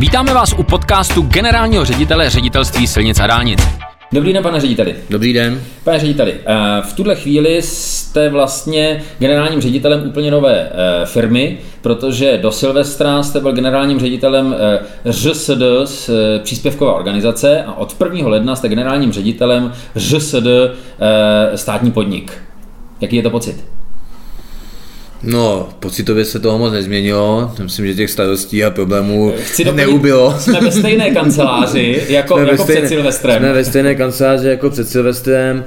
Vítáme vás u podcastu generálního ředitele ředitelství silnic a dálnic. Dobrý den, pane řediteli. Dobrý den. Pane řediteli, eh, v tuhle chvíli jste vlastně generálním ředitelem úplně nové eh, firmy, protože do Silvestra jste byl generálním ředitelem eh, ŘSD příspěvkové organizace a od 1. ledna jste generálním ředitelem ŘSD státní podnik. Jaký je to pocit? No, pocitově se toho moc nezměnilo. Myslím, že těch starostí a problémů Chci doplnit, neubylo. Jsme ve stejné kanceláři jako, jsme jako stejné, před Silvestrem. Jsme ve stejné kanceláři jako před Silvestrem.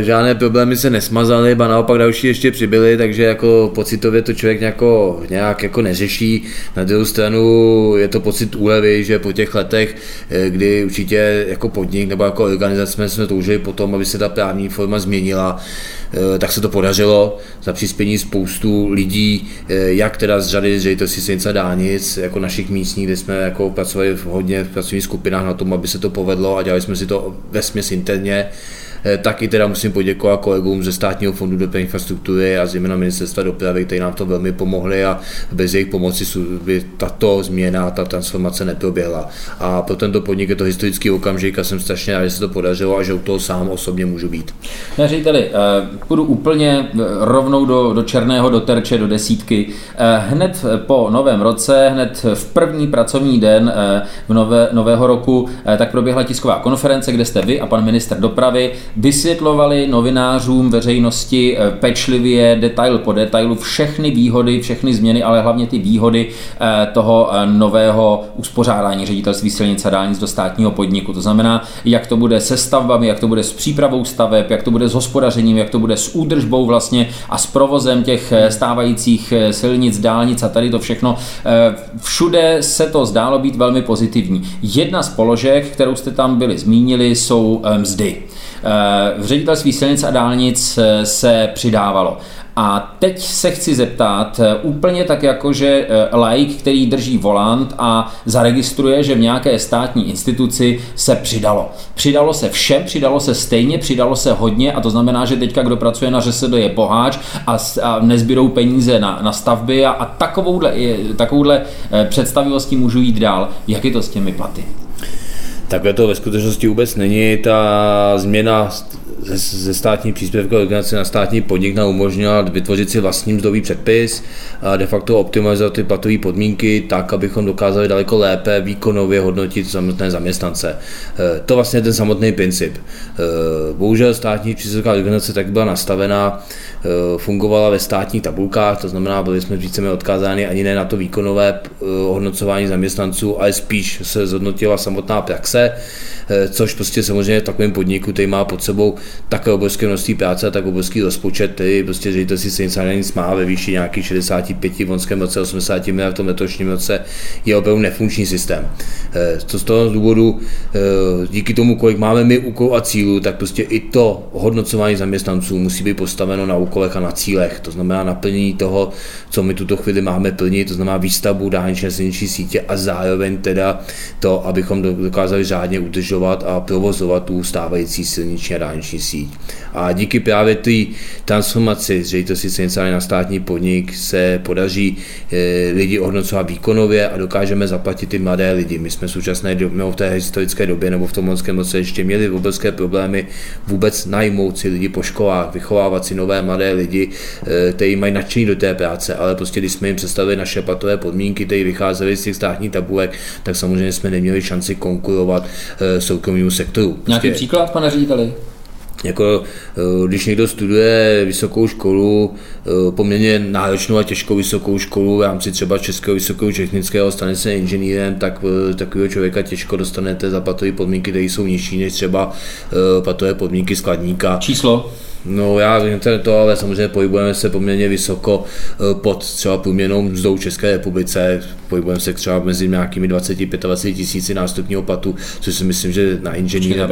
E, žádné problémy se nesmazaly, ba naopak další ještě přibyly, takže jako pocitově to člověk nějako, nějak jako neřeší. Na druhou stranu je to pocit úlevy, že po těch letech, e, kdy určitě jako podnik nebo jako organizace jsme, jsme toužili potom, aby se ta právní forma změnila, e, tak se to podařilo za přispění spoustu spoustu lidí, eh, jak teda z řady ředitelství silnic a dálnic, jako našich místních, kde jsme jako pracovali hodně v pracovních skupinách na tom, aby se to povedlo a dělali jsme si to ve směs interně taky teda musím poděkovat kolegům ze státního fondu dopravní infrastruktury a zejména ministerstva dopravy, kteří nám to velmi pomohli a bez jejich pomoci by tato změna, ta transformace neproběhla. A pro tento podnik je to historický okamžik a jsem strašně rád, že se to podařilo a že u toho sám osobně můžu být. Ne, řediteli, eh, půjdu úplně eh, rovnou do, do černého, do terče, do desítky. Hned po novém roce, hned v první pracovní den v nové, nového roku, tak proběhla tisková konference, kde jste vy a pan minister dopravy vysvětlovali novinářům, veřejnosti eh, pečlivě, detail po detailu, všechny výhody, všechny změny, ale hlavně ty výhody eh, toho eh, nového uspořádání ředitelství silnice a dálnic do státního podniku. To znamená, jak to bude se stavbami, jak to bude s přípravou staveb, jak to bude s hospodařením, jak to bude s údržbou vlastně a s provozem těch stávajících silnic, dálnic a tady to všechno. Všude se to zdálo být velmi pozitivní. Jedna z položek, kterou jste tam byli zmínili, jsou mzdy. Eh, v ředitelství silnic a dálnic eh, se přidávalo. A teď se chci zeptat, eh, úplně tak jako, že like, který drží volant a zaregistruje, že v nějaké státní instituci se přidalo. Přidalo se všem, přidalo se stejně, přidalo se hodně a to znamená, že teďka, kdo pracuje na ŘSD je boháč a, a nezbydou peníze na, na stavby a, a takovouhle, takovouhle představivostí můžu jít dál. Jak je to s těmi platy? Takhle to ve skutečnosti vůbec není. Ta změna ze, ze státní příspěvkové organizace na státní podnik nám umožnila vytvořit si vlastní mzdový předpis a de facto optimalizovat ty platové podmínky tak, abychom dokázali daleko lépe výkonově hodnotit samotné zaměstnance. E, to vlastně je ten samotný princip. E, bohužel státní příspěvková organizace tak byla nastavená, e, fungovala ve státních tabulkách, to znamená, byli jsme víceméně odkázáni ani ne na to výkonové hodnocování zaměstnanců, ale spíš se zhodnotila samotná praxe, což prostě samozřejmě v takovém podniku, který má pod sebou takové obrovské množství práce a tak obrovský rozpočet, který prostě ředitelství silnice nic má ve výši nějakých 65 v loňském roce, 80 miliard v tom letošním roce, je opravdu nefunkční systém. Eh, to z toho důvodu, eh, díky tomu, kolik máme my úkolů a cílů, tak prostě i to hodnocování zaměstnanců musí být postaveno na úkolech a na cílech. To znamená naplnění toho, co my tuto chvíli máme plnit, to znamená výstavbu dálniční silniční sítě a zároveň teda to, abychom dokázali řádně udržovat a provozovat tu stávající silniční a dálniční síť. A díky právě té transformaci z ředitelství silnice na státní podnik se podaří e, lidi ohodnocovat výkonově a dokážeme zaplatit ty mladé lidi. My jsme v současné době, v té historické době nebo v tom loňském roce ještě měli obrovské problémy vůbec najmout si lidi po školách, vychovávat si nové mladé lidi, e, kteří mají nadšení do té práce, ale prostě když jsme jim představili naše platové podmínky, které vycházely z těch státních tabulek, tak samozřejmě jsme neměli šanci konkurovat e, soukromému sektoru. Prostě... Nějaký příklad, pane řediteli? Jako eh, když někdo studuje vysokou školu, eh, poměrně náročnou a těžkou vysokou školu v rámci třeba Českého vysokého technického, stane se inženýrem, tak eh, takového člověka těžko dostanete za platové podmínky, které jsou nižší než třeba platové podmínky skladníka. Číslo? No já vím to, ale samozřejmě pohybujeme se poměrně vysoko pod třeba průměrnou mzdou České republice, pohybujeme se třeba mezi nějakými 20-25 tisíci nástupního platu, což si myslím, že na inženýra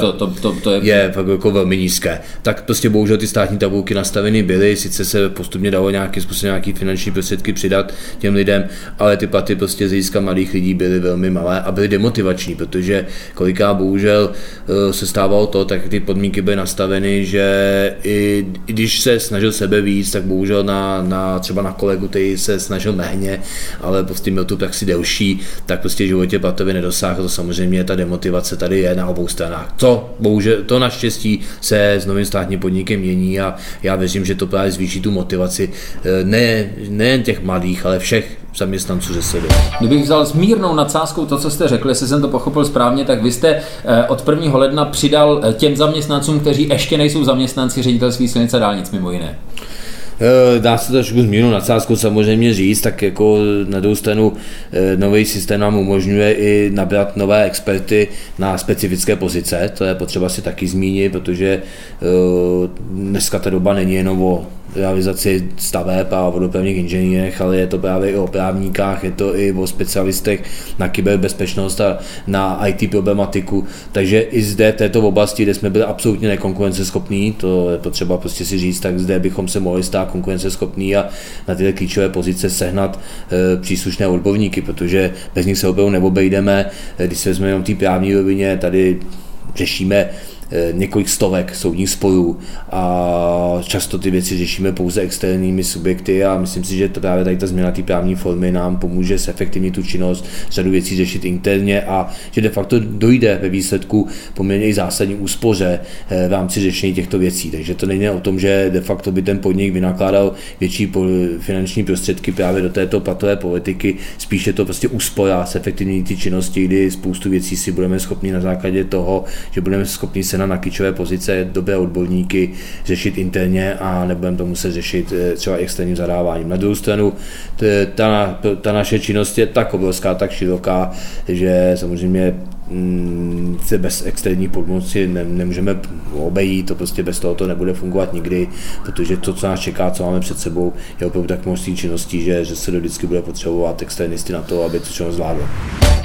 to, to, to, to, je... je fakt jako velmi nízké. Tak prostě bohužel ty státní tabulky nastaveny byly, sice se postupně dalo nějakým způsobem nějaký finanční prostředky přidat těm lidem, ale ty platy prostě z hlediska mladých lidí byly velmi malé a byly demotivační, protože koliká bohužel eh, se stávalo to, tak ty podmínky byly nastaveny, že i, i když se snažil sebe víc, tak bohužel na, na třeba na kolegu, který se snažil méně, ale prostě měl tu praxi delší, tak prostě životě platově nedosáhl. To samozřejmě ta demotivace tady je na obou stranách. To bohužel, to naštěstí se s novým státním podnikem mění a já věřím, že to právě zvýší tu motivaci eh, ne, nejen těch mladých, ale všech zaměstnanců ze sebe. Kdybych vzal s mírnou nadsázkou to, co jste řekl, jestli jsem to pochopil správně, tak vy jste eh, od 1. ledna přidal eh, těm zaměstnancům, kteří ještě nejsou zaměstnanci ředitelství silnice dálnic mimo jiné. Eh, dá se to trošku zmínu nadsázku samozřejmě říct, tak jako na druhou stranu nový systém nám umožňuje i nabrat nové experty na specifické pozice, to je potřeba si taky zmínit, protože dneska ta doba není jenom o realizaci staveb a o dopravních inženýrech, ale je to právě i o právníkách, je to i o specialistech na kyberbezpečnost a na IT problematiku. Takže i zde této oblasti, kde jsme byli absolutně nekonkurenceschopní, to je potřeba prostě si říct, tak zde bychom se mohli stát konkurenceschopní a na tyhle klíčové pozice sehnat e, příslušné odborníky, protože bez nich se opravdu neobejdeme. Když se vezmeme jenom té právní rovině, tady řešíme několik stovek soudních sporů a často ty věci řešíme pouze externími subjekty a myslím si, že to právě tady ta změna té právní formy nám pomůže zefektivnit tu činnost, řadu věcí řešit interně a že de facto dojde ve výsledku poměrně i zásadní úspoře eh, v rámci řešení těchto věcí. Takže to není o tom, že de facto by ten podnik vynakládal větší finanční prostředky právě do této platové politiky, spíše to prostě úspora, zefektivní ty činnosti, kdy spoustu věcí si budeme schopni na základě toho, že budeme schopni se na klíčové pozice, dobré odborníky řešit interně a nebudeme to muset řešit eh, třeba externím zadáváním. Na druhou stranu ta, ta naše činnost je tak obrovská, tak široká, že samozřejmě Mm, se bez externí pomoci ne, nemůžeme obejít, to prostě bez toho to nebude fungovat nikdy, protože to, co nás čeká, co máme před sebou, je opravdu tak množství činností, že, že se vždycky bude potřebovat externisty na to, aby to všechno zvládlo.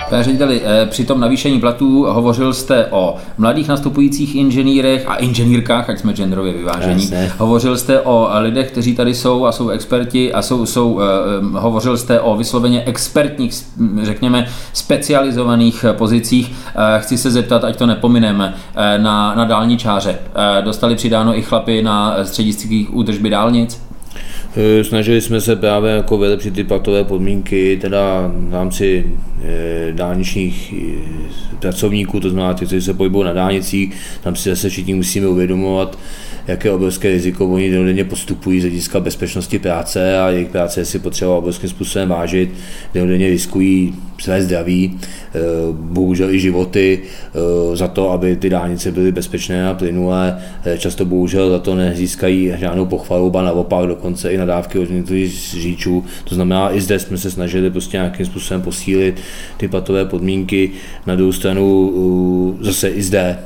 Pane řediteli, eh, při tom navýšení platů hovořil jste o mladých nastupujících inženýrech a inženýrkách, ať jsme genderově vyvážení. Jasne. Hovořil jste o lidech, kteří tady jsou a jsou experti a jsou, jsou uh, hovořil jste o vysloveně expertních, řekněme, specializovaných pozicích. Eh, chci se zeptat, ať to nepomineme, eh, na, na dálničáře. Eh, dostali přidáno i chlapy na střediských údržby dálnic? Snažili jsme se právě jako vylepšit ty platové podmínky, teda v rámci dálničních pracovníků, to znamená, kteří se pohybují na dálnicích, tam si zase všichni musíme uvědomovat, jaké obrovské riziko oni denně postupují z hlediska bezpečnosti práce a jejich práce si potřeba obrovským způsobem vážit, denně riskují své zdraví, eh, bohužel i životy eh, za to, aby ty dálnice byly bezpečné a plynulé. Eh, často bohužel za to nezískají žádnou pochvalu, ba naopak dokonce i nadávky od některých řidičů. To znamená, i zde jsme se snažili prostě nějakým způsobem posílit ty platové podmínky. Na druhou stranu zase i zde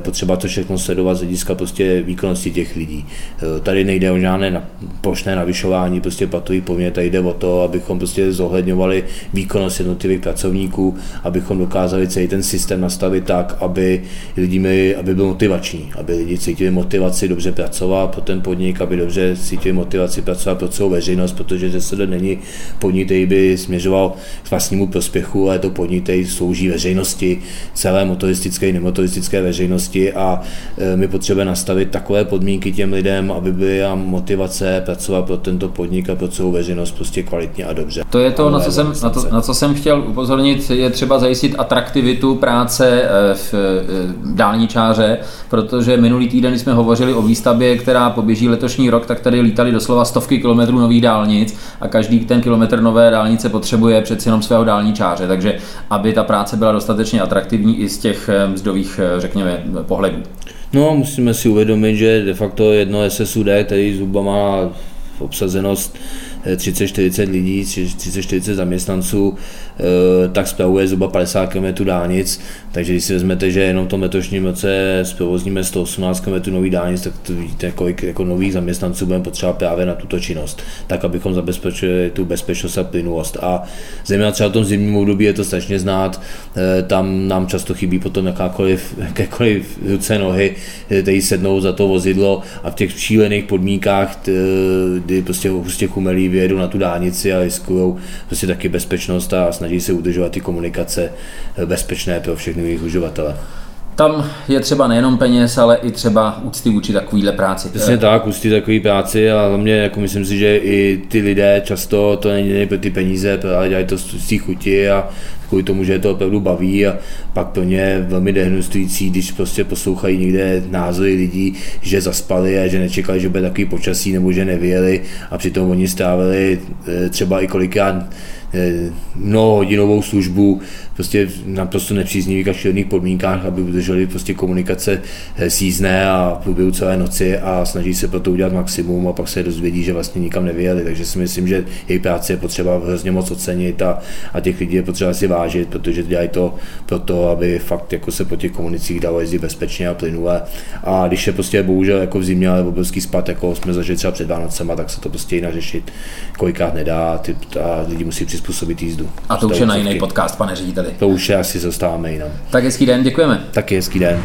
potřeba to všechno sledovat z hlediska prostě výkonnosti těch lidí. Eh, tady nejde o žádné plošné navyšování prostě platový poměr, tady jde o to, abychom prostě zohledňovali výkonnost jednotlivých pracovníků, abychom dokázali celý ten systém nastavit tak, aby lidi měli, aby byl motivační, aby lidi cítili motivaci dobře pracovat pro ten podnik, aby dobře cítili motivaci pracovat pro celou veřejnost, protože to není podnik, který by směřoval k vlastnímu prospěchu, ale je to podnik, který slouží veřejnosti, celé motoristické i nemotoristické veřejnosti veřejnosti a e, my potřebujeme nastavit takové podmínky těm lidem, aby byly a motivace pracovat pro tento podnik a pro celou veřejnost prostě kvalitně a dobře. To je to, na co, jsem, na, to, na co jsem chtěl upozornit, je třeba zajistit atraktivitu práce e, v e, dálničáře, protože minulý týden jsme hovořili o výstavbě, která poběží letošní rok, tak tady lítali doslova stovky kilometrů nových dálnic a každý ten kilometr nové dálnice potřebuje přeci jenom svého dálničáře, takže aby ta práce byla dostatečně atraktivní i z těch mzdových, řekněme, pohledů. No, musíme si uvědomit, že de facto jedno SSUD, který zhruba má obsazenost 30-40 lidí, 30-40 zaměstnanců, eh, tak spravuje zhruba 50 km dálnic, takže když si vezmete, že jenom v tom letošním roce zprovozíme 118 km nových dálnic, tak to vidíte, kolik jako nových zaměstnanců budeme potřebovat právě na tuto činnost, tak abychom zabezpečili tu bezpečnost a plynulost. A zejména třeba v tom zimním období je to strašně znát, eh, tam nám často chybí potom jakákoliv, jakékoliv ruce nohy, eh, které sednou za to vozidlo. A v těch šílených podmínkách, kdy prostě hustě chumelí vyjedou na tu dálnici a riskují prostě taky bezpečnost a snaží se udržovat ty komunikace bezpečné pro všechny jejich uživatele. Tam je třeba nejenom peněz, ale i třeba úcty vůči takovýhle práci. Přesně tak, úcty takové práci a hlavně jako myslím si, že i ty lidé často to není pro ty peníze, ale dělají to z té chuti a kvůli tomu, že je to opravdu baví a pak to mě velmi dehnustující, když prostě poslouchají někde názory lidí, že zaspali a že nečekali, že bude takový počasí nebo že nevěli a přitom oni strávili eh, třeba i kolikrát mnohodinovou službu prostě naprosto nepříznivých a šílených podmínkách, aby udrželi prostě komunikace eh, sízné a v průběhu celé noci a snaží se pro to udělat maximum a pak se dozvědí, že vlastně nikam nevyjeli. Takže si myslím, že její práce je potřeba hrozně moc ocenit a, a těch lidí je potřeba si vážit, protože dělají to proto, aby fakt jako se po těch komunicích dalo jezdit bezpečně a plynule. A když je prostě bohužel jako v zimě, ale obrovský spad, jako jsme zažili třeba před Vánocema, tak se to prostě jinak řešit kolikrát nedá a, ty, a lidi musí přizpůsobit jízdu. A to už je na jiný podcast, pane řediteli. To už je asi zůstáváme jinam. Tak hezký den, děkujeme. Taky hezký den.